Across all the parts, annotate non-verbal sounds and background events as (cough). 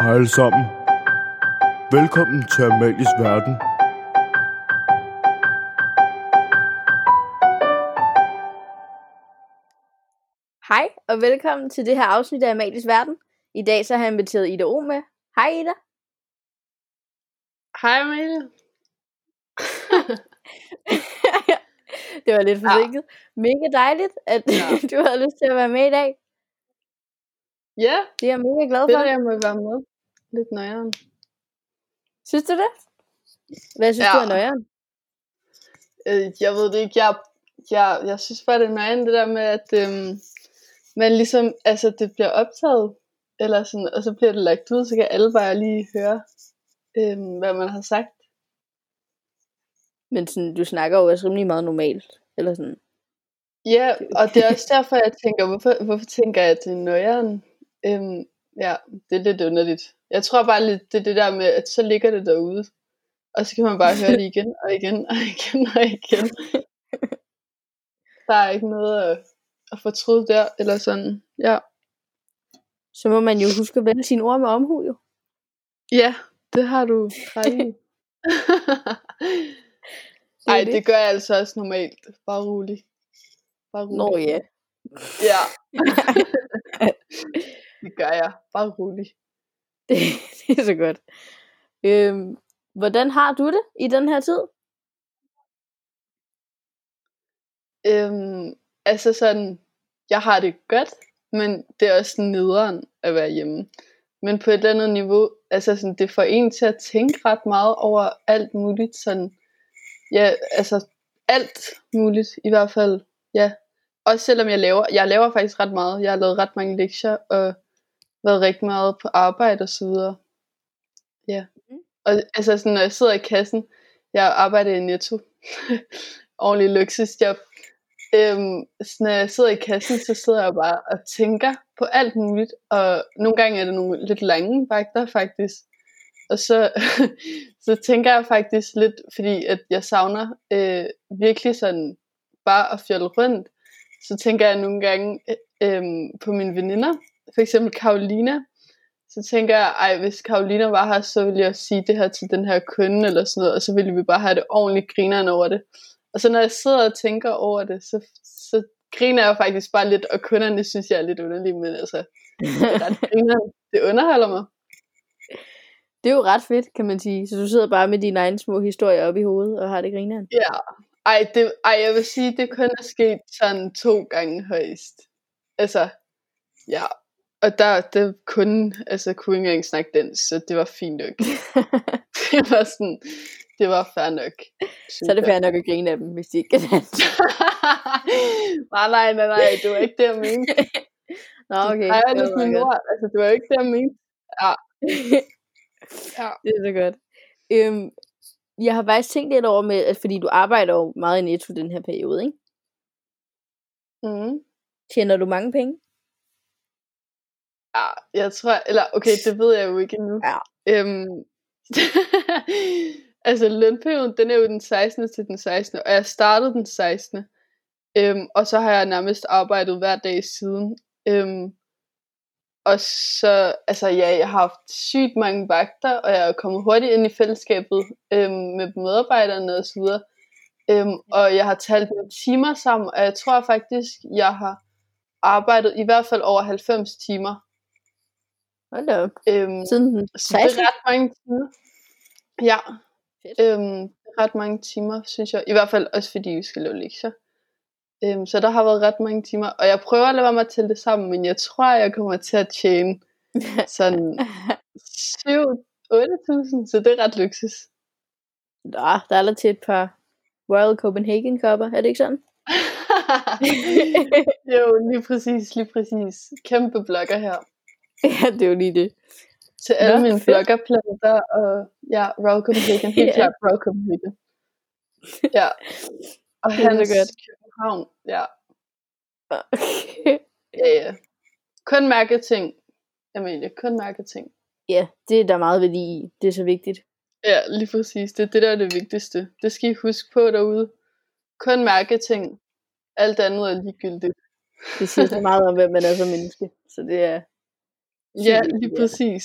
Hej alle sammen. Velkommen til Amalies Verden. Hej, og velkommen til det her afsnit af Amalies Verden. I dag så har jeg inviteret Ida O med. Hej Ida. Hej Amalie. (laughs) det var lidt forsinket. Ja. Mega dejligt, at ja. (laughs) du havde lyst til at være med i dag. Ja, Det er jeg mega glad det for. er jeg må være med. Lidt nøjeren. Synes du det? Hvad synes Ja. du er nøjeren? Øh, jeg ved det ikke, jeg, jeg, jeg synes bare, det er nøjeren det der med, at øhm, man ligesom, altså det bliver optaget, eller sådan, og så bliver det lagt ud, så kan alle bare lige høre, øhm, hvad man har sagt. Men sådan, du snakker jo også rimelig meget normalt. Eller sådan. Ja, og det er også derfor, jeg tænker, hvorfor, hvorfor tænker jeg, at det er nøjeren? Øhm, ja, det er lidt underligt. Jeg tror bare lidt, det er det der med, at så ligger det derude, og så kan man bare høre det igen og igen og igen og igen. Der er ikke noget at, at fortryde der, eller sådan. Ja, Så må man jo huske at vælge sine ord med omhu jo. ja det har du ret i. (laughs) Ej, det. det gør jeg altså også normalt. Bare rolig. Bare rolig. Nå ja. Ja. (laughs) (laughs) det gør jeg. Bare rolig. (laughs) Det, det er så godt. Øhm, hvordan har du det i den her tid? Øhm, altså sådan, jeg har det godt, men det er også nederen at være hjemme. Men på et eller andet niveau, altså sådan, det får en til at tænke ret meget over alt muligt. Sådan, ja, altså alt muligt i hvert fald. Ja. Også selvom jeg laver, jeg laver faktisk ret meget. Jeg har lavet ret mange lektier og været rigtig meget på arbejde og så videre. Ja. Mhm. Og altså sådan, når jeg sidder i kassen, jeg arbejder i Netto, (laughs) ordentlig luksusjob, øhm, så når jeg sidder i kassen, så sidder jeg bare og tænker på alt muligt, og nogle gange er det nogle lidt lange vagter faktisk, og så, (laughs) så tænker jeg faktisk lidt, fordi at jeg savner øh, virkelig sådan bare at fjolle rundt, så tænker jeg nogle gange øh, på mine veninder, for eksempel Karolina, så tænker jeg, ej, hvis Karolina var her, så ville jeg sige det her til den her kunde, eller sådan noget, og så ville vi bare have det ordentligt grineren over det. Og så når jeg sidder og tænker over det, så, så griner jeg faktisk bare lidt, og kunderne synes, jeg er lidt underlig, men altså, det ret. (laughs) Det underholder mig. Det er jo ret fedt, kan man sige. Så du sidder bare med dine egne små historier op i hovedet og har det grineren. Ja. Ej, det, ej, jeg vil sige, det kun er sket sådan to gange højst. Altså, ja. Og der, der kun, altså, kunne ikke engang snakke dansk, så det var fint nok. (laughs) det var sådan, det var fair nok. Så er det fair nok at grine af dem, hvis de ikke kan dansk. (laughs) nej, nej, nej, nej, det var ikke det, jeg mente. (laughs) Nå, okay. Nej, var er min ord. Altså, det var ikke det, jeg mente. Ja. ja. Det er så godt. Øhm, jeg har faktisk tænkt lidt over med, at fordi du arbejder jo meget i Netto den her periode, ikke? Mm. Tjener du mange penge? Ja, jeg tror, eller okay, det ved jeg jo ikke endnu. Ja. Øhm, (laughs) altså lønperioden, den er jo den 16. til den 16. Og jeg startede den 16. Øhm, og så har jeg nærmest arbejdet hver dag siden. Øhm, og så, altså ja, jeg har haft sygt mange vagter, og jeg er kommet hurtigt ind i fællesskabet øhm, med medarbejderne og så videre. Øhm, og jeg har talt mine timer sammen, og jeg tror faktisk, jeg har arbejdet i hvert fald over 90 timer. Hold da op. Øhm, Siden den det 16. er ret mange timer. Ja. Fedt. Øhm, ret mange timer, synes jeg. I hvert fald også fordi vi skal lave lektier. Øhm, så der har været ret mange timer. Og jeg prøver at lade være med at tælle det sammen, men jeg tror, jeg kommer til at tjene (laughs) sådan 7-8.000, så det er ret luksus. Nå, der er der til et par Royal Copenhagen kopper, er det ikke sådan? (laughs) jo, lige præcis, lige præcis. Kæmpe blogger her. (laughs) ja, det er jo lige det. Til alle Nå, mine bloggerplanter, og ja, Royal Copenhagen, helt (laughs) Ja. klart Royal Copenhagen. Ja. (laughs) Og Det er godt. København, ja. Ja, ja. Kun mærketing, Amelie, kun mærketing. ja, det er der meget værdi i. Det er så vigtigt. Ja, lige præcis. Det er det, der er det vigtigste. Det skal I huske på derude. Kun mærketing. Alt andet er ligegyldigt. Det siger så meget om, hvem man er som menneske. Så det er Ja, lige præcis.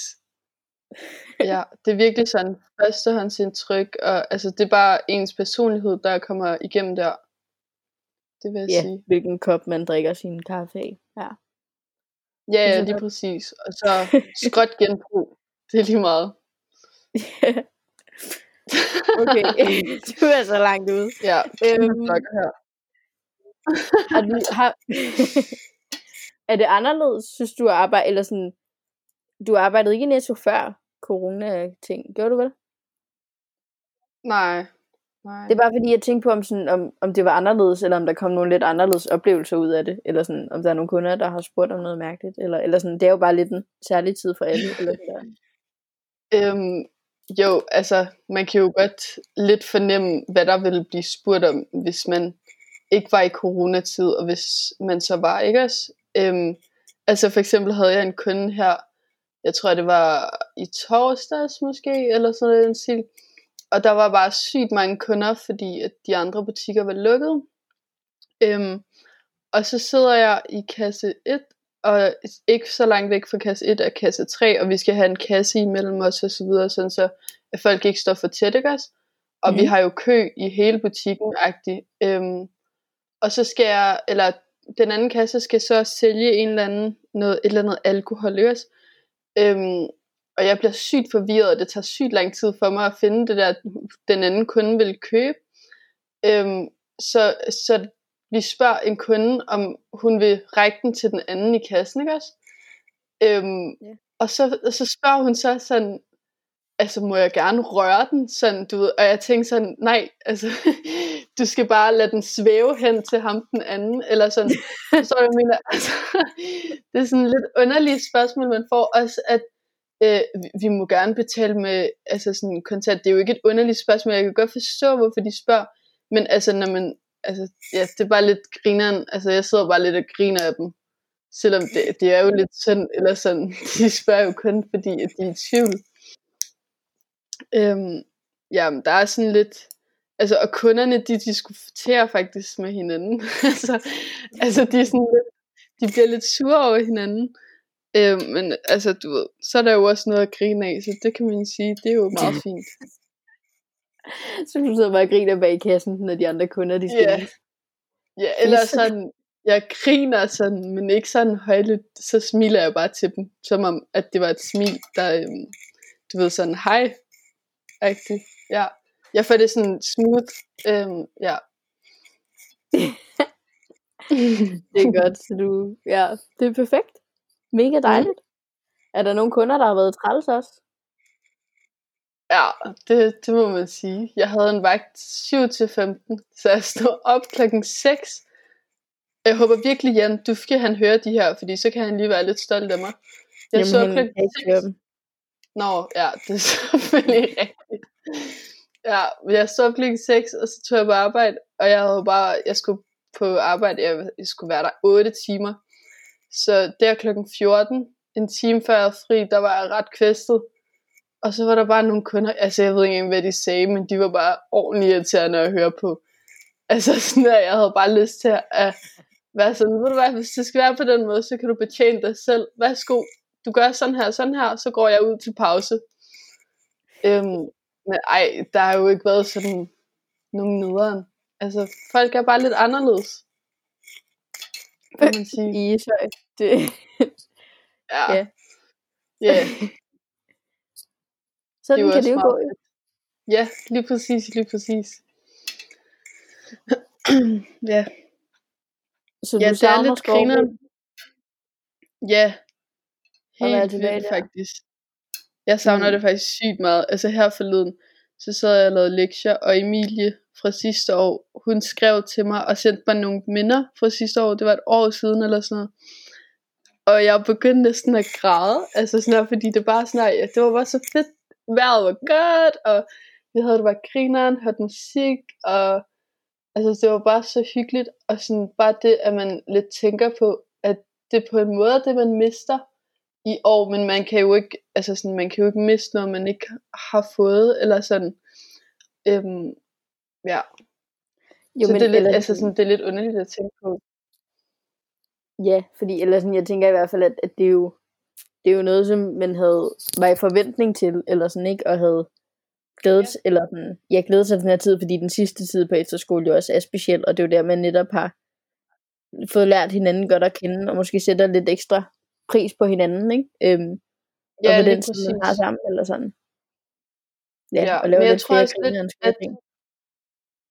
ja, det er virkelig sådan førstehåndsindtryk, og altså, det er bare ens personlighed, der kommer igennem der. Det vil jeg Ja, sige. hvilken kop man drikker sin kaffe i. Ja. Ja, ja, lige præcis. Og så (laughs) skråt genbrug. Det er lige meget. (laughs) okay, (laughs) du er så langt ude. Ja, øhm, her. Har du, har, er det anderledes, synes du, at arbejde, eller sådan, du arbejdede ikke i Netto før corona-ting, gjorde du vel? Nej. Nej. Det er bare fordi, jeg tænkte på, om, sådan, om, om det var anderledes, eller om der kom nogle lidt anderledes oplevelser ud af det, eller sådan, om der er nogle kunder, der har spurgt om noget mærkeligt, eller, eller sådan, det er jo bare lidt en særlig tid for alle. Eller sådan. (laughs) Øhm, jo, altså, man kan jo godt lidt fornemme, hvad der ville blive spurgt om, hvis man ikke var i coronatid, og hvis man så var, ikke også? Øhm, altså, for eksempel havde jeg en kunde her, jeg tror, det var i torsdags måske, eller sådan noget den stil, og der var bare sygt mange kunder, fordi at de andre butikker var lukket. Øhm, og så sidder jeg i kasse 1, og ikke så langt væk fra kasse 1 er kasse 3, og vi skal have en kasse imellem os og så videre, sådan så at folk ikke står for tæt, ikke også? Og mm. vi Mhm. har jo kø i hele butikken, agtigt. Øhm, og så skal jeg, eller den anden kasse skal så sælge en eller anden, noget, et eller andet alkohol, ikke også? Øhm, og jeg bliver sygt forvirret, og det tager sygt lang tid for mig at finde det der, den anden kunde vil købe. Øhm, så, så vi spørger en kunde, om hun vil række den til den anden i kassen, ikke også? Øhm, Ja. Og så, så spørger hun så sådan, altså må jeg gerne røre den, sådan, du ved, og jeg tænkte sådan, nej, altså, (laughs) du skal bare lade den svæve hen til ham den anden, eller sådan, (laughs) så jeg mener, altså, (laughs) det er sådan et lidt underligt spørgsmål, man får. Også, at øh, vi, vi må gerne betale med, altså sådan kontant, det er jo ikke et underligt spørgsmål, jeg kan godt forstå, hvorfor de spørger, men altså, når man, altså, ja, det er bare lidt grineren, altså, jeg sidder bare lidt og griner af dem, selvom det, det er jo lidt sådan, eller sådan, de spørger jo kun fordi, at de er i tvivl. Øhm, jamen, der er sådan lidt, altså, og kunderne, de diskuterer faktisk med hinanden. (laughs) altså, altså, de er sådan lidt, de bliver lidt sure over hinanden. Øhm, men altså, du ved, så er der jo også noget at grine af, så det kan man sige, det er jo meget fint. (laughs) Så du sidder bare og griner bag kassen, når de andre kunder, de skal vise. Ja, eller så- sådan, jeg griner sådan, men ikke sådan højlydt, så smiler jeg bare til dem, som om, at det var et smil, der, øhm, du ved, sådan, hej, agtigt, ja. Jeg får det sådan smooth, øhm, ja. (laughs) Det er godt, så du, ja, det er perfekt. Mega dejligt. Er der nogle kunder, der har været træls også? Ja, det, det må man sige. Jeg havde en vagt 7 til 15, så jeg stod op klokken 6. Jeg håber virkelig, Jan Dufke, han hører de her, fordi så kan han lige være lidt stolt af mig. Jeg Jamen, så klokken kan ikke 6. Nå, ja, det er (laughs) selvfølgelig rigtigt. Ja, men jeg stod op klokken 6, og så tog jeg på arbejde, og jeg havde bare, jeg skulle på arbejde, jeg, jeg skulle være der 8 timer. Så der klokken 14, en time før jeg havde fri, der var jeg ret kvæstet. Og så var der bare nogle kunder, altså jeg ved ikke engang, hvad de sagde, men de var bare ordentligt irriterende at høre på. Altså sådan der, jeg havde bare lyst til at være sådan, ved du hvad, hvis det skal være på den måde, så kan du betjene dig selv. Værsgo, du gør sådan her, sådan her, så går jeg ud til pause. Øhm, men ej, der har jo ikke været sådan nogen nederen. Altså, folk er bare lidt anderledes. Kan man sige. (laughs) I Ishøj. Det, Ja. Ja. Ja, (laughs) sådan jo kan det jo gå. ja, lige præcis, lige præcis. (clears throat) ja, Så ja du det er lidt grineren. Ja, Være helt tilbage vildt der. faktisk. Jeg savner Mm. det faktisk sygt meget. Altså her forleden, så sad jeg og lavede lektier, og Emilie fra sidste år, hun skrev til mig og sendte mig nogle minder fra sidste år. Det var et år siden eller sådan noget. Og jeg begyndte næsten at græde, altså sådan her, fordi det bare sådan her, det var bare så fedt. Vejret var godt, og vi havde det bare grineren, hørte musik, og altså det var bare så hyggeligt, og sådan bare det, at man lidt tænker på, at det på en måde det, man mister i år, men man kan jo ikke, altså sådan, man kan jo ikke miste noget, man ikke har fået, eller sådan, øhm, ja, Jo, så men det er, lidt, eller altså sådan, det er lidt underligt at tænke på. Ja, fordi eller sådan, jeg tænker i hvert fald, at, at det er jo det er jo noget, som man havde, var i forventning til, eller sådan ikke, og havde glædet, ja. eller sådan, jeg glæder sig den her tid, fordi den sidste tid på efterskole jo også er speciel, og det er jo der, man netop har fået lært hinanden godt at kende, og måske sætter lidt ekstra pris på hinanden, ikke? Øhm, ja, og på den tid, man har sammen, eller sådan. Ja, ja og lave lidt jeg tror flere lidt, at,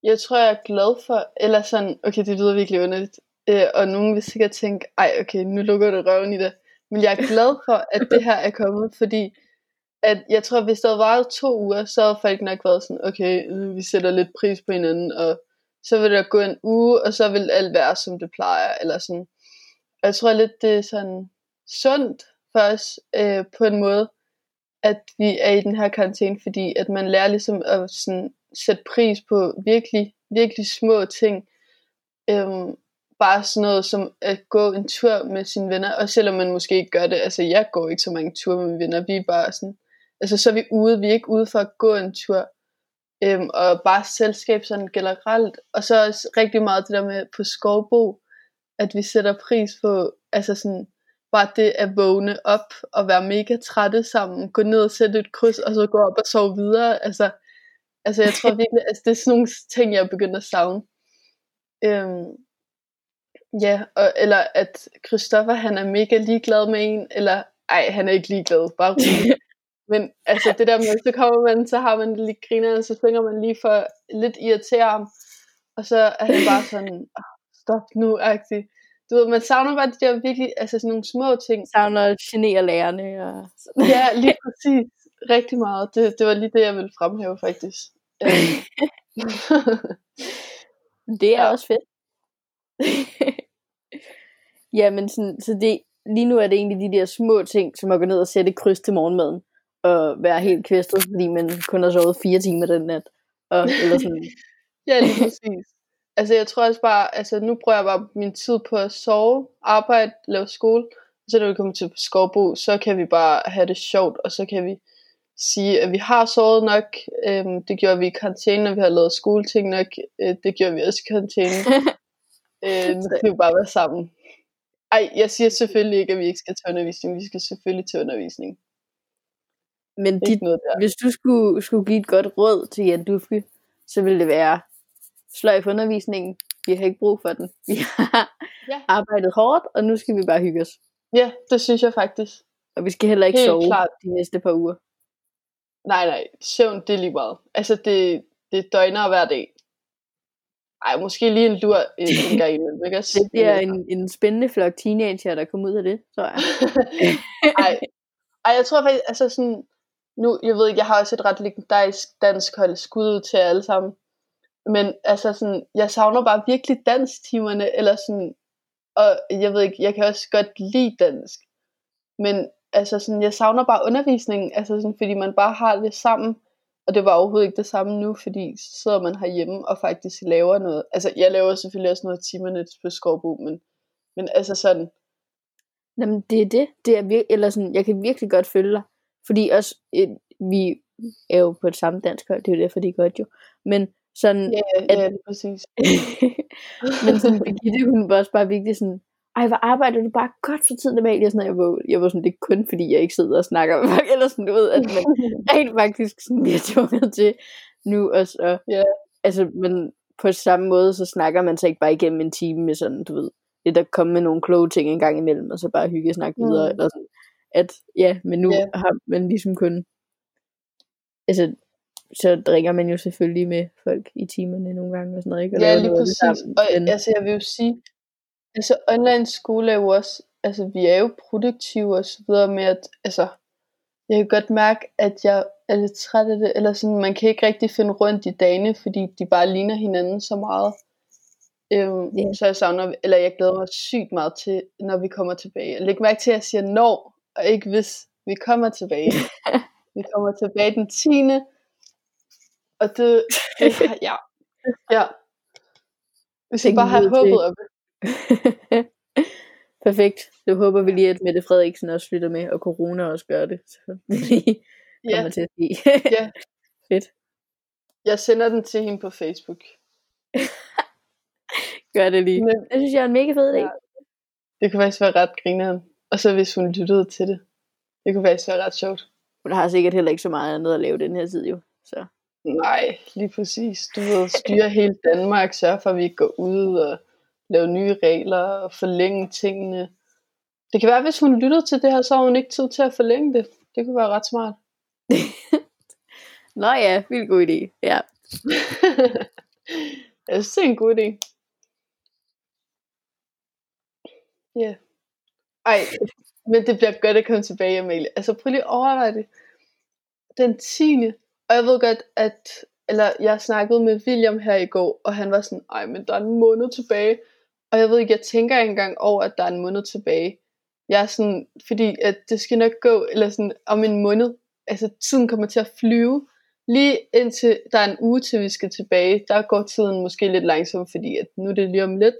jeg tror, jeg er glad for, eller sådan, okay, det lyder virkelig underligt, øh, og nogen vil sikkert tænke, ej, okay, nu lukker du røven i det, men jeg er glad for, at det her er kommet, fordi at jeg tror, hvis der havde varet to uger, så havde folk nok været sådan, okay, vi sætter lidt pris på hinanden, og så vil der gå en uge, og så vil alt være, som det plejer, eller sådan. Og jeg tror lidt, det er sådan sundt for os, øh, på en måde, at vi er i den her karantæne, fordi at man lærer ligesom at sådan, sætte pris på virkelig, virkelig små ting. Øhm, bare sådan noget som at gå en tur med sine venner, og selvom man måske ikke gør det, altså jeg går ikke så mange ture med mine venner, vi er bare sådan, altså så er vi ude, vi er ikke ude for at gå en tur, øhm, og bare selskab sådan generelt, og så også rigtig meget det der med på skovbo, at vi sætter pris på, altså sådan, bare det at vågne op og være mega trætte sammen, gå ned og sætte et kryds, og så gå op og sove videre, altså, altså jeg tror (laughs) virkelig, altså det er sådan nogle ting, jeg er begyndt at savne. Øhm, ja, og, eller at Christoffer han er mega ligeglad med en, eller ej, han er ikke ligeglad, bare (laughs) roligt. Men altså det der med, så kommer man, så har man lidt griner, og så synger man lige for lidt irritere ham. Og så er han bare sådan, stop nu, agtig. Du ved, man savner bare de der virkelig, altså sådan nogle små ting. Savner genere lærerne. Og... ja, lige præcis. Rigtig meget. Det, det var lige det, jeg ville fremhæve faktisk. (laughs) det er ja. også fedt. (laughs) ja, men sådan, så det, lige nu er det egentlig de der små ting, som at gå ned og sætte kryds til morgenmaden og være helt kvæstet, fordi man kun har sovet fire timer den nat. Og, eller sådan. (laughs) ja, lige præcis. Altså jeg tror også bare, altså nu bruger jeg bare min tid på at sove, arbejde, lave skole. Og så når vi kommer til skovbo, så kan vi bare have det sjovt, og så kan vi sige, at vi har sovet nok. Øhm, det gjorde vi i karantæne, når vi har lavet skoleting nok. Øh, det gjorde vi også i karantæne. øh, nu skal vi bare være sammen. Ej, jeg siger selvfølgelig ikke, at vi ikke skal til undervisning. Vi skal selvfølgelig til undervisning. Men dit, noget der. hvis du skulle, skulle give et godt råd til Jan Dufke, så ville det være, sløjf undervisningen, vi har ikke brug for den. Vi (laughs) har ja. arbejdet hårdt, og nu skal vi bare hygge os. Ja, det synes jeg faktisk. Og vi skal heller ikke Helt sove klart. de næste par uger. Nej, nej, søvn det er lige meget. Altså det, det døgner hver dag. Ej, måske lige en lur en, (laughs) gang imellem. Ikke? Det bliver en, en spændende flok teenager, der kommer ud af det, tror jeg. (laughs) ej, ej, jeg tror faktisk, altså sådan, nu, jeg ved ikke, jeg har også et ret legendarisk dansk hold skud ud til alle sammen. Men altså sådan, jeg savner bare virkelig dansktimerne, eller sådan, og jeg ved ikke, jeg kan også godt lide dansk. Men altså sådan, jeg savner bare undervisningen, altså sådan, fordi man bare har det sammen. Og det var overhovedet ikke det samme nu, fordi så sidder man herhjemme og faktisk laver noget. Altså, jeg laver selvfølgelig også noget timerne på Skorbo, men, men altså sådan. Jamen, det er det. det er vir- eller sådan, jeg kan virkelig godt følge dig. Fordi også, et, vi er jo på et samme dansk hold, det er jo derfor, det er godt jo. Men sådan, ja, ja, at, ja præcis. (laughs) men sådan, Birgitte, hun var også bare virkelig sådan, ej, hvor arbejder du bare godt for tiden, Amalie? Sådan, jeg, var, jeg var sådan, det er kun fordi, jeg ikke sidder og snakker med folk, eller sådan noget, at man (laughs) rent faktisk sådan bliver tvunget til nu også. Og, ja. Altså, men på samme måde, så snakker man sig ikke bare igennem en time med sådan, du ved, det der kommer med nogle kloge ting en gang imellem, og så bare hygge og snakke mm. videre, eller sådan. At, ja, men nu yeah. har man ligesom kun, altså, så drikker man jo selvfølgelig med folk i timerne nogle gange og sådan noget, ikke? Og ja, lige præcis. Og men... altså, jeg vil jo sige, altså online skole er jo også, altså vi er jo produktive og så videre med at, altså, jeg kan godt mærke, at jeg er lidt træt af det, eller sådan, man kan ikke rigtig finde rundt i dagene, fordi de bare ligner hinanden så meget. Øhm, yeah. Så jeg savner, eller jeg glæder mig sygt meget til, når vi kommer tilbage. Læg mærke til, at jeg siger når, og ikke hvis vi kommer tilbage. (laughs) vi kommer tilbage den 10. Og det, det (laughs) ja. ja. Vi skal bare have håbet op. (laughs) Perfekt. Så håber vi lige, at Mette Frederiksen også flytter med, og corona også gør det. Så (laughs) det lige kommer til at ske. ja. Fedt. Jeg sender den til hende på Facebook. gør det lige. Men, det synes jeg er en mega fed idé. Ja. Det kunne faktisk være ret grinerende. Og så hvis hun lyttede til det. Det kunne faktisk være ret sjovt. Hun har sikkert heller ikke så meget andet at lave den her tid jo. Så. Nej, lige præcis. Du ved, styre hele Danmark, sørge for, at vi ikke går ud og lave nye regler og forlænge tingene. Det kan være, hvis hun lytter til det her, så har hun ikke tid til at forlænge det. Det kunne være ret smart. (laughs) Nå ja, vildt god idé. Ja. jeg synes, det er en god idé. Ja. Yeah. Ej, men det bliver godt at komme tilbage, Amalie. Altså prøv lige at overveje det. Den 10. Og jeg ved godt, at eller jeg snakkede med William her i går, og han var sådan, ej, men der er en måned tilbage. Og jeg ved ikke, jeg tænker ikke engang over, at der er en måned tilbage. Jeg er sådan, fordi at det skal nok gå, eller sådan om en måned, altså tiden kommer til at flyve. Lige indtil der er en uge til vi skal tilbage, der går tiden måske lidt langsomt, fordi at nu er det lige om lidt.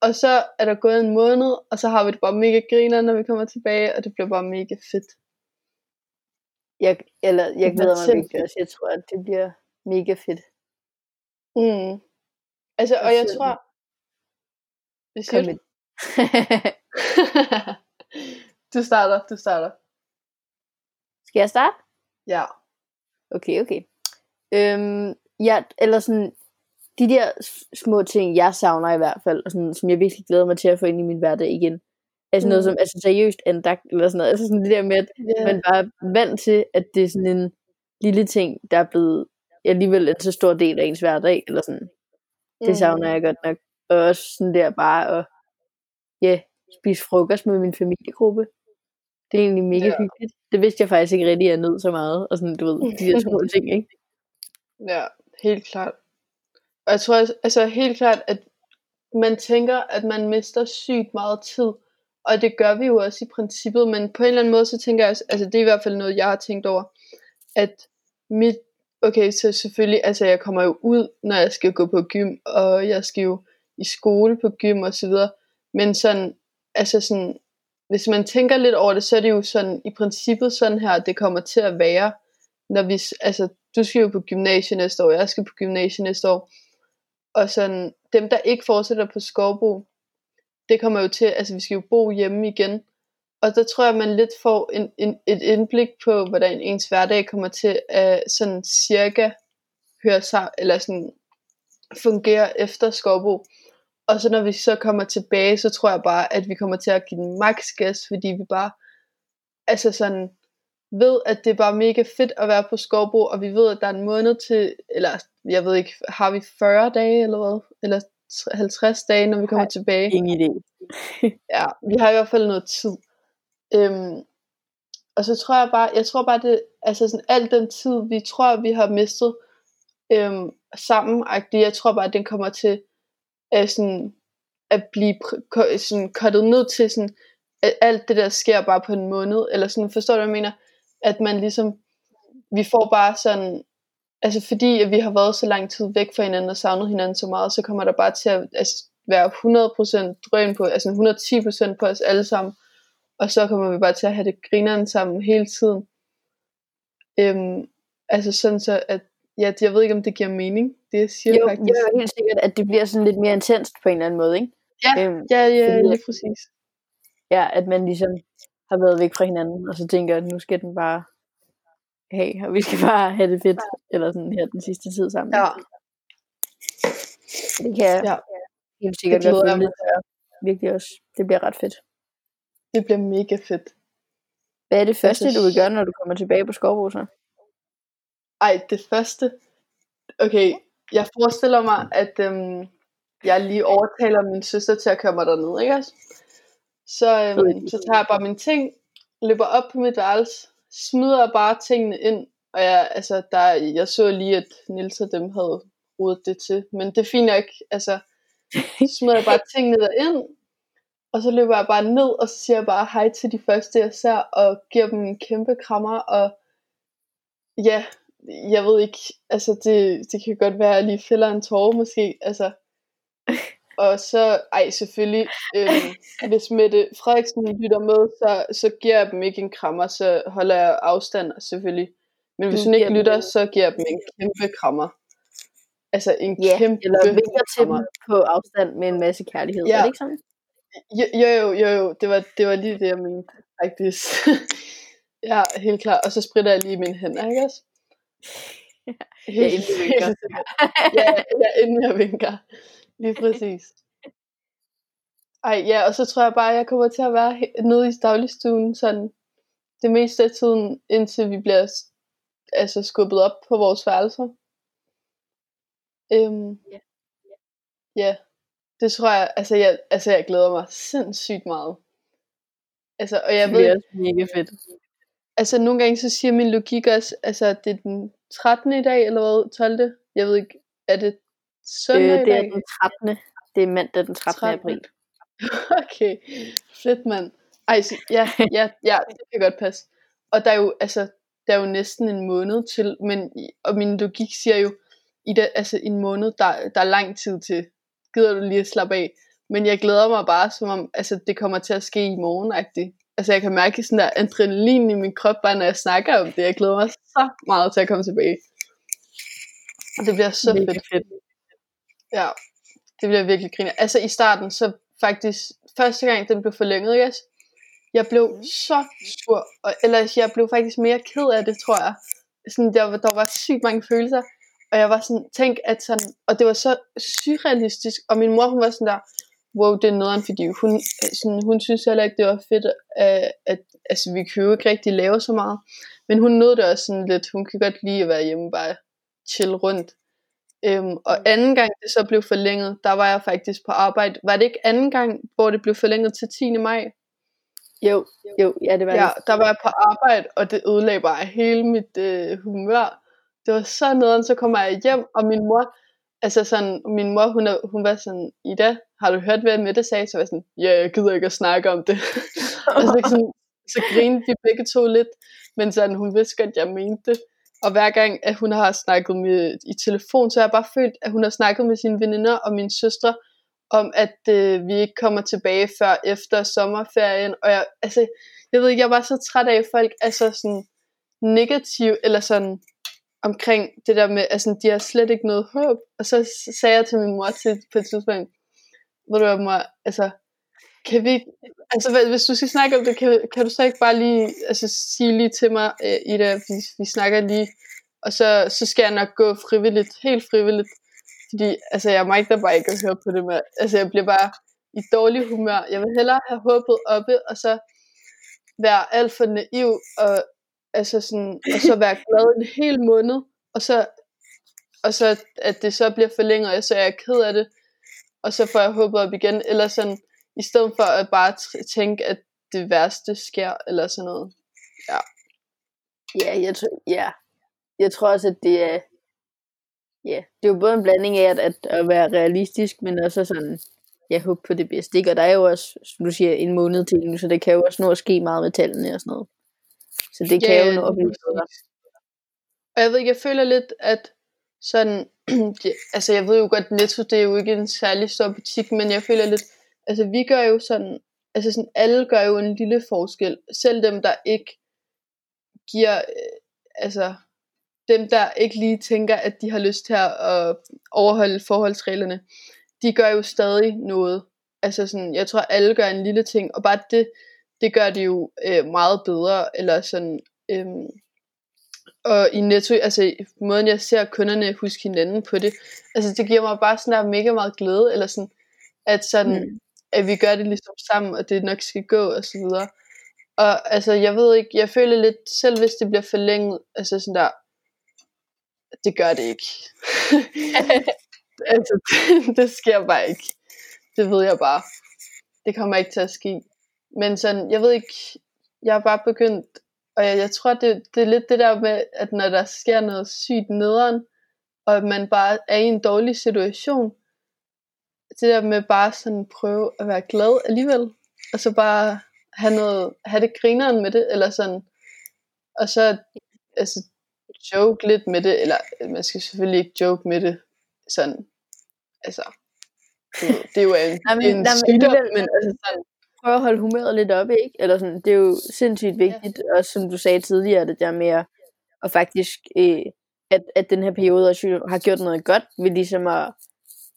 Og så er der gået en måned, og så har vi det bare mega griner, når vi kommer tilbage, og det bliver bare mega fedt. Jeg, eller, jeg glæder mig virkelig også. Jeg tror, at det bliver mega fedt. Mm. Altså, og jeg tror... Hvad siger du? (laughs) du starter, du starter. Skal jeg starte? Ja. Okay, okay. Øhm, ja, eller sådan, de der små ting, jeg savner i hvert fald, og sådan, som jeg virkelig glæder mig til at få ind i min hverdag igen. Altså mm. noget som, altså seriøst andagt, eller sådan noget. Altså sådan det der med, at yeah. man bare er vant til, at det er sådan en lille ting, der er blevet alligevel en så stor del af ens hverdag, eller sådan. Det mm. savner jeg godt nok. Og også sådan der bare at, ja, yeah, spise frokost med min familiegruppe. Det er egentlig mega ja. hyggeligt. Det vidste jeg faktisk ikke rigtig, at jeg nød så meget. Og sådan, du ved, de der små (laughs) ting, ikke? Ja, helt klart. Og jeg tror altså helt klart, at man tænker, at man mister sygt meget tid. Og det gør vi jo også i princippet, men på en eller anden måde, så tænker jeg også, altså det er i hvert fald noget, jeg har tænkt over, at mit, okay, så selvfølgelig, altså jeg kommer jo ud, når jeg skal gå på gym, og jeg skal jo i skole på gym og så videre, men sådan, altså sådan, hvis man tænker lidt over det, så er det jo sådan, i princippet sådan her, det kommer til at være, når vi, altså du skal jo på gymnasiet næste år, jeg skal på gymnasiet næste år, og sådan, dem der ikke fortsætter på Skovbo, det kommer jo til, altså vi skal jo bo hjemme igen, og der tror jeg, man lidt får en, en, et indblik på, hvordan ens hverdag kommer til at sådan cirka høre sig, eller sådan fungere efter Skovbo. Og så når vi så kommer tilbage, så tror jeg bare, at vi kommer til at give den max gas, fordi vi bare, altså sådan, ved, at det er bare mega fedt at være på Skovbo, og vi ved, at der er en måned til, eller jeg ved ikke, har vi 40 dage eller hvad? Eller 50 dage, når vi kommer Nej, tilbage? Ingen idé. (laughs) ja, vi har i hvert fald noget tid. Øhm, og så tror jeg bare, jeg tror bare det, altså sådan al den tid, vi tror, vi har mistet øhm, sammen, jeg tror bare, at den kommer til at, sådan, at blive sådan, cuttet ned til sådan, at alt det der sker bare på en måned, eller sådan, forstår du, hvad jeg mener? At man ligesom, vi får bare sådan, altså fordi at vi har været så lang tid væk fra hinanden og savnet hinanden så meget, så kommer der bare til at altså, være 100% drøn på, altså 110% på os alle sammen, og så kommer vi bare til at have det grineren sammen hele tiden. Øhm, altså sådan så, at ja, jeg ved ikke, om det giver mening, det jeg siger jo, faktisk. Jo, helt sikkert, at det bliver sådan lidt mere intenst på en eller anden måde, ikke? Ja, øhm, ja, ja, fordi, lige præcis. Ja, at man ligesom har været væk fra hinanden, og så tænker, at nu skal den bare have, og vi skal bare have det fedt, eller sådan her den sidste tid sammen. Ja. Det kan jeg ja. helt sikkert det godt føle virkelig også. Det bliver ret fedt. Det bliver mega fedt. Hvad er det første, synes... du vil gøre, når du kommer tilbage på Skovhuset? Ej, det første? Okay, jeg forestiller mig, at øhm, jeg lige overtaler min søster til at køre mig derned, ikke også? Så, øhm, så tager jeg bare mine ting, løber op på mit værelse, smider bare tingene ind, og jeg, altså, der, jeg så lige, at Nils og dem havde rodet det til, men det er fint nok, altså, smider jeg bare (laughs) tingene derind, og så løber jeg bare ned, og så siger jeg bare hej til de første, jeg ser, og giver dem en kæmpe krammer, og ja, jeg ved ikke, altså det, det kan godt være, at jeg lige fælder en tårer måske, altså. Og så, ej selvfølgelig, øhm, (laughs) hvis Mette Frederiksen lytter med, så, så giver jeg dem ikke en krammer, så holder jeg afstand selvfølgelig. Men hvis hun ikke lytter, så giver jeg dem en kæmpe krammer. Altså en ja, kæmpe eller vinker til dem på afstand med en masse kærlighed. Ja. Er det ikke sådan? Jo, jo, jo, jo, det var, det var lige det, jeg mente. faktisk. (laughs) ja, helt klart. Og så spritter jeg lige mine hænder, ikke også? (laughs) Ja, inden du vinker. ja, ja, inden jeg vinker. Lige præcis. Ej, ja, og så tror jeg bare, at jeg kommer til at være nede i dagligstuen sådan det meste af tiden, indtil vi bliver altså skubbet op på vores værelser. Øhm, Ja. ja, det tror jeg, altså jeg, altså jeg glæder mig sindssygt meget. Altså, og jeg Det ved, også mega fedt. altså nogle gange så siger min logik også, altså det er den 13. i dag, eller hvad, 12. Jeg ved ikke, er det søndag Øh, det er den 13. Det er mandag den 13. 13.. april. (laughs) Okay, fedt mand. Ej, så, ja, ja, ja, det kan godt passe. Og der er jo, altså, der er jo næsten en måned til, men, og min logik siger jo, i det, altså en måned, der, der er lang tid til. Gider du lige at slappe af? Men jeg glæder mig bare, som om altså, det kommer til at ske i morgen -agtigt. Altså jeg kan mærke sådan der adrenalin i min krop, bare når jeg snakker om det. Jeg glæder mig så meget til at komme tilbage. Og det bliver så Mega fedt. fedt. Ja, det bliver virkelig griner. Altså i starten, så faktisk, første gang den blev forlænget, yes, jeg blev så sur, og, eller jeg blev faktisk mere ked af det, tror jeg. Sådan, der, var- der var sygt mange følelser, og jeg var sådan, tænk at sådan, og det var så surrealistisk, og min mor, hun var sådan der, wow, det er nederen, fordi hun, øh, sådan, hun synes heller ikke, det var fedt, at, at altså, vi jo ikke rigtig lave så meget, men hun nød det også sådan lidt, hun kan godt lide at være hjemme, bare chill rundt. Øhm, og anden gang det så blev forlænget, der var jeg faktisk på arbejde. Var det ikke anden gang, hvor det blev forlænget til 10. maj? Jo, jo, ja, det var Ja, det. der var jeg på arbejde, og det ødelagde bare hele mit øh, humør. Det var så nederen, så kommer jeg hjem, og min mor, altså sådan, min mor, hun, hun var sådan, Ida, har du hørt, hvad Mette sagde? Så var jeg sådan, ja, jeg gider ikke at snakke om det. (laughs) og så, sådan, så grinede de begge to lidt, men sådan, hun vidste godt, jeg mente det. Og hver gang, at hun har snakket med, i telefon, så har jeg bare følt, at hun har snakket med sine veninder og mine søstre, om at øh, vi ikke kommer tilbage før efter sommerferien. Og jeg, altså, jeg ved ikke, jeg var så træt af, at folk er så sådan negativ, eller sådan omkring det der med, altså de har slet ikke noget håb. Og så sagde jeg til min mor til, på et tidspunkt, hvor du var mor, altså, kan vi, altså hvis du skal snakke om det, kan, kan du så ikke bare lige, altså sige lige til mig, øh, Ida, vi, vi snakker lige, og så, så skal jeg nok gå frivilligt, helt frivilligt, fordi altså jeg magter bare ikke at høre på det med, altså jeg bliver bare i dårlig humør, jeg vil hellere have håbet oppe, og så være alt for naiv, og, altså sådan, og så være glad en hel måned, og så, og så at det så bliver forlænget, og så er jeg ked af det, og så får jeg håbet op igen, eller sådan, i stedet for at bare tænke, at det værste sker, eller sådan noget. Ja, jeg, tror, ja. jeg tror også, at det er, ja, det er jo både en blanding af at, at, at være realistisk, men også sådan, jeg håber på det bedste. Ikke? Og der er jo også, som du siger, en måned til nu, så det kan jo også nå at ske meget med tallene og sådan noget. Så det kan jo nå at blive bedre. Og jeg ved ikke, jeg føler lidt, at sådan, (clears throat) altså jeg ved jo godt, Netto, det er jo ikke en særlig stor butik, men jeg føler lidt, altså vi gør jo sådan, altså sådan, alle gør jo en lille forskel. Selv dem, der ikke giver, øh, altså dem, der ikke lige tænker, at de har lyst til at overholde forholdsreglerne, de gør jo stadig noget. Altså sådan, jeg tror, alle gør en lille ting, og bare det, det gør det jo øh, meget bedre, eller sådan, øhm, og i Netto, altså måden jeg ser kunderne huske hinanden på det, altså det giver mig bare sådan der mega meget glæde, eller sådan, at sådan, mm at vi gør det ligesom sammen, og det nok skal gå, og så videre. Og altså, jeg ved ikke, jeg føler lidt, selv hvis det bliver forlænget, altså sådan der, det gør det ikke. (laughs) altså, det, (laughs) det sker bare ikke. Det ved jeg bare. Det kommer ikke til at ske. Men sådan, jeg ved ikke, jeg har bare begyndt, og jeg, jeg tror, det, det er lidt det der med, at når der sker noget sygt nederen, og man bare er i en dårlig situation, det der med bare sådan prøve at være glad alligevel, og så bare have, noget, have det grineren med det, eller sådan, og så altså, joke lidt med det, eller man skal selvfølgelig ikke joke med det, sådan, altså, ved, det er jo en, (laughs) men- det er en nej, men sygdom, alligevel- men altså sådan, prøve at holde humøret lidt oppe, ikke? Eller sådan, det er jo sindssygt vigtigt, ja. også som du sagde tidligere, det der med at, at faktisk, øh, at, at den her periode har gjort noget godt, ved ligesom at,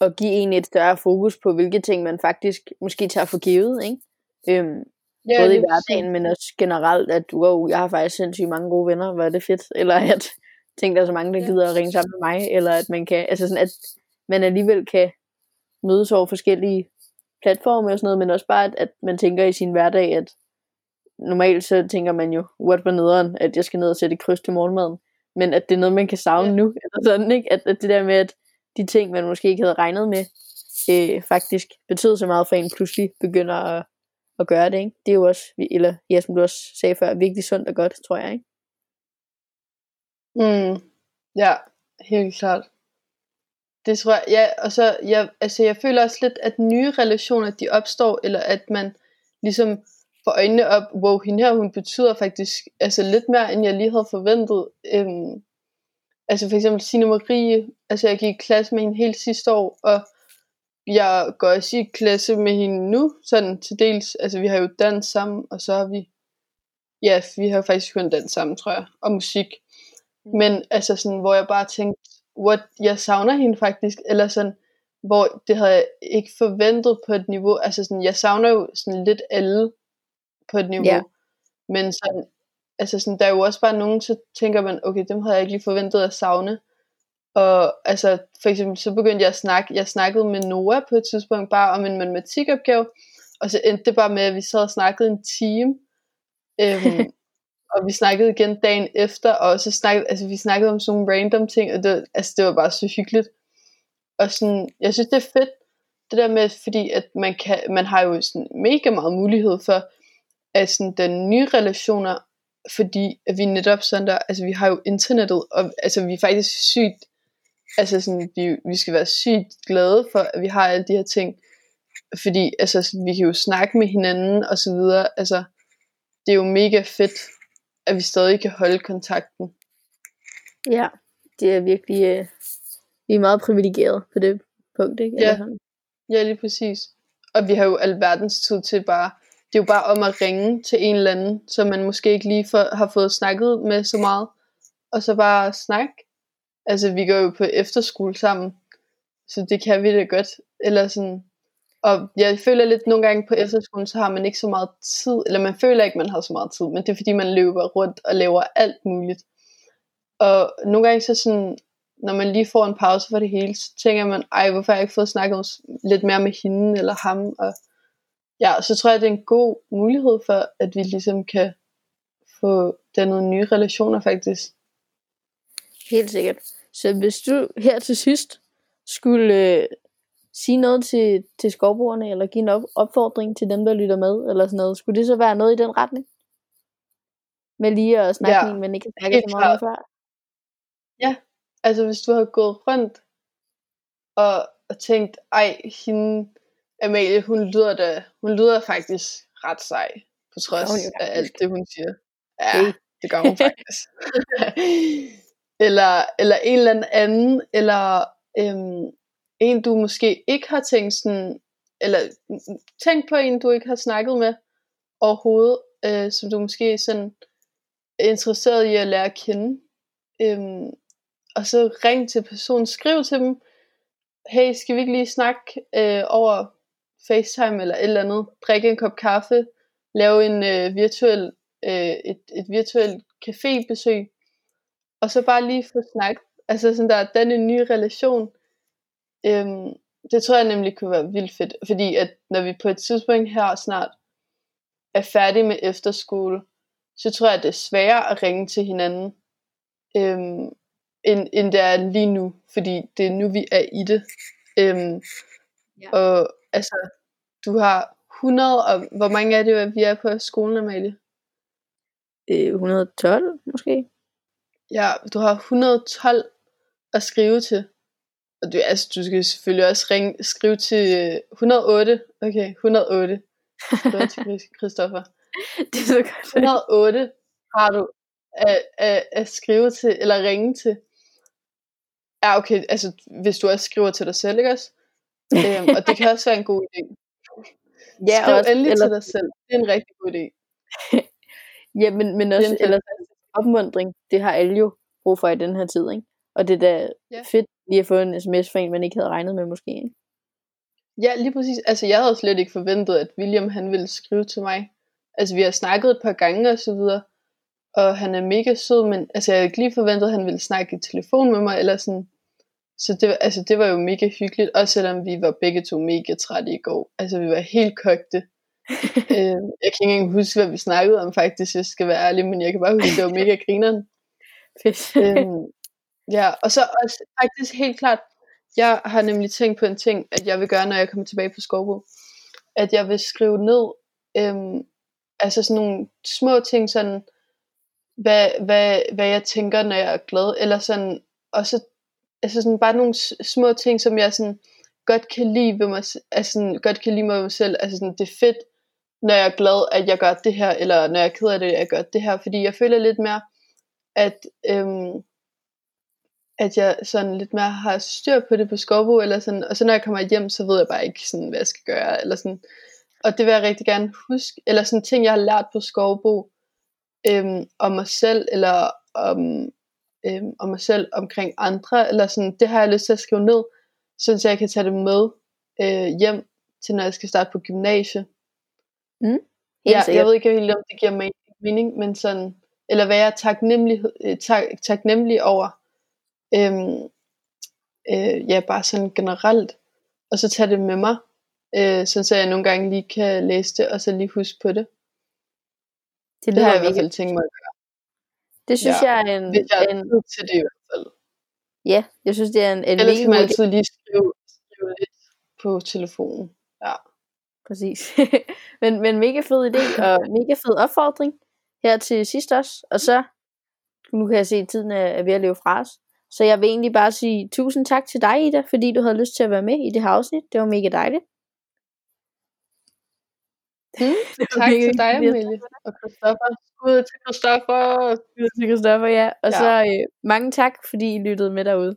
at give en et større fokus på, hvilke ting man faktisk måske tager for givet, ikke? Øhm, Ja, Både i hverdagen, men også generelt, at wow, jeg har faktisk sindssygt mange gode venner, hvor er det fedt. Eller at tænk, der er så mange, der gider at ringe sammen med mig. Eller at man kan, altså sådan, at man alligevel kan mødes over forskellige platforme og sådan noget, men også bare, at, at man tænker i sin hverdag, at normalt så tænker man jo, what var nederen, at jeg skal ned og sætte kryds til morgenmaden. Men at det er noget, man kan savne ja. nu. Eller sådan, ikke? At, at det der med, at de ting, man måske ikke havde regnet med, øh, faktisk betyder så meget for en, pludselig begynder at, at gøre det. Ikke? Det er jo også, eller ja, som du også sagde før, virkelig sundt og godt, tror jeg. Ikke? Mm, ja, helt klart. Det tror jeg, ja, og så, jeg, altså jeg føler også lidt, at nye relationer, de opstår, eller at man ligesom får øjnene op, wow, hende her, hun betyder faktisk altså lidt mere, end jeg lige havde forventet. Øhm, altså for eksempel Signe Marie, altså jeg gik i klasse med hende helt sidste år, og jeg går også i klasse med hende nu, sådan til dels, altså vi har jo dans sammen, og så har vi, ja, vi har faktisk kun dans sammen, tror jeg, og musik. Mm. Men altså sådan, hvor jeg bare tænkte, what, jeg savner hende faktisk, eller sådan, hvor det havde jeg ikke forventet på et niveau, altså sådan, jeg savner jo sådan lidt alle på et niveau, yeah. men sådan, altså sådan, der er jo også bare nogen, så tænker man, okay, dem havde jeg ikke lige forventet at savne, og altså, for eksempel, så begyndte jeg at snakke, jeg snakkede med Noah på et tidspunkt bare om en matematikopgave, og så endte det bare med, at vi sad og snakkede en time, øhm, (laughs) og vi snakkede igen dagen efter, og så snakkede, altså vi snakkede om sådan nogle random ting, og det, altså det var bare så hyggeligt. Og sådan, jeg synes det er fedt, det der med, fordi at man, kan, man har jo sådan mega meget mulighed for, at sådan den nye relationer, fordi at vi netop sådan der, altså vi har jo internettet, og altså vi er faktisk sygt, altså sådan, vi, vi skal være sygt glade for, at vi har alle de her ting, fordi altså vi kan jo snakke med hinanden og så videre, altså det er jo mega fedt, at vi stadig kan holde kontakten. Ja, det er virkelig, øh, vi er meget privilegeret på det punkt, ikke? Ja, ja, lige præcis. Og vi har jo alverdens tid til bare, det er jo bare om at ringe til en eller anden, som man måske ikke lige for, har fået snakket med så meget, og så bare snakke. Altså, vi går jo på efterskole sammen, så det kan vi da godt. Eller sådan, og jeg føler lidt nogle gange på efterskolen, så har man ikke så meget tid, eller man føler ikke, man har så meget tid, men det er fordi, man løber rundt og laver alt muligt. Og nogle gange så sådan, når man lige får en pause for det hele, så tænker man, ej, hvorfor har jeg ikke fået snakket lidt mere med hende eller ham, og ja, så tror jeg, det er en god mulighed for, at vi ligesom kan få dannet nye relationer faktisk. Helt sikkert. Så hvis du her til sidst skulle sige noget til, til skovbrugerne, eller give en op, opfordring til dem, der lytter med, eller sådan noget. Skulle det så være noget i den retning? Med lige at snakke ja, med men ikke snakke så meget før? Ja, altså hvis du har gået rundt og, og tænkt, ej, hende, Amalie, hun lyder da, hun lyder faktisk ret sej, på trods af alt det, hun siger. Ja, okay. det gør hun faktisk. (laughs) eller, eller en eller anden, eller øhm, en du måske ikke har tænkt sådan, eller tænk på en du ikke har snakket med overhovedet, øh, som du måske sådan er interesseret i at lære at kende. Øhm, og så ring til personen, skriv til dem, hey, skal vi ikke lige snakke øh, over FaceTime eller et eller andet, drikke en kop kaffe, lave en øh, virtuel, øh, et, et virtuelt cafébesøg, og så bare lige få snakket, altså sådan der, den en ny relation, Øhm, det tror jeg nemlig kunne være vildt fedt, fordi at når vi på et tidspunkt her snart er færdige med efterskole, så tror jeg, at det er sværere at ringe til hinanden, øhm, end, end det er lige nu, fordi det er nu, vi er i det. Øhm, ja. Og altså, du har 100, og hvor mange er det, vi er på skolen, Amalie? Øh, 112 måske. Ja, du har 112 at skrive til. Og du, altså, du skal selvfølgelig også ringe, skrive til 108. Okay, 108. Skriv til (laughs) Christoffer. (laughs) det er så godt. 108 har du at, at, at skrive til, eller ringe til. Ja, okay, altså hvis du også skriver til dig selv, ikke også? Øhm, og det kan også være en god idé. Ja, Skriv også, endelig eller... til dig selv. Det er en rigtig god idé. (laughs) ja, men, men også eller, opmundring, det har alle jo brug for i den her tid, ikke? Og det er da ja. fedt lige at få en sms fra en, man ikke havde regnet med måske. Ikke? Ja, lige præcis. Altså, jeg havde slet ikke forventet, at William han ville skrive til mig. Altså vi har snakket et par gange og så videre, og han er mega sød, men altså jeg havde ikke lige forventet, at han ville snakke i telefon med mig, eller sådan. Så det, altså, det var jo mega hyggeligt, også selvom vi var begge to mega trætte i går. Altså vi var helt kogte. (laughs) øh, jeg kan ikke engang huske, hvad vi snakkede om faktisk, hvis jeg skal være ærlig, men jeg kan bare huske, det var mega (laughs) grineren. øhm, ja, og så også faktisk helt klart, jeg har nemlig tænkt på en ting, at jeg vil gøre, når jeg kommer tilbage på Skovbo. At jeg vil skrive ned, øhm, altså sådan nogle små ting, sådan, hvad, hvad, hvad jeg tænker, når jeg er glad, eller sådan, og så, altså sådan bare nogle små ting, som jeg sådan godt kan lide ved mig, altså sådan, godt kan lide mig mig selv, altså sådan, det er fedt, når jeg er glad, at jeg gør det her, eller når jeg er ked af det, at jeg gør det her, fordi jeg føler lidt mere, at, øhm, at jeg sådan lidt mere har styr på det på Skovbo, eller sådan, og så når jeg kommer hjem, så ved jeg bare ikke, sådan, hvad jeg skal gøre, eller sådan, og det vil jeg rigtig gerne huske, eller sådan ting, jeg har lært på Skovbo, øhm, om mig selv, eller om, øhm, om mig selv omkring andre, eller sådan, det har jeg lyst til at skrive ned, så jeg kan tage det med øh, hjem til, når jeg skal starte på gymnasiet. Mm. Ja, jeg ved ikke helt, om det giver mening, men sådan, eller hvad jeg er taknemmelig, øh, tak, taknemmelig over, øhm, øh, ja, bare sådan generelt, og så tage det med mig, øh, så jeg nogle gange lige kan læse det, og så lige huske på det. Det, det har jeg i hvert fald tænkt mig at gøre. Det synes ja, jeg er en... Hvis jeg er en, til det i hvert fald. Ja, jeg synes det er en, en Ellers kan man altid lige skrive, skrive lidt på telefonen. Ja. Præcis. (laughs) men, men mega fed idé, og (laughs) mega fed opfordring her til sidst også. Og så, nu kan jeg se, at tiden er ved at leve fra os. Så jeg vil egentlig bare sige tusind tak til dig, Ida, fordi du havde lyst til at være med i det her afsnit. Det var mega dejligt. Mm, (laughs) tak til dig, Amelie. Og Christoffer. Skud til Christoffer. Skud til Christoffer, ja. Og ja. så øh, mange tak, fordi I lyttede med derude.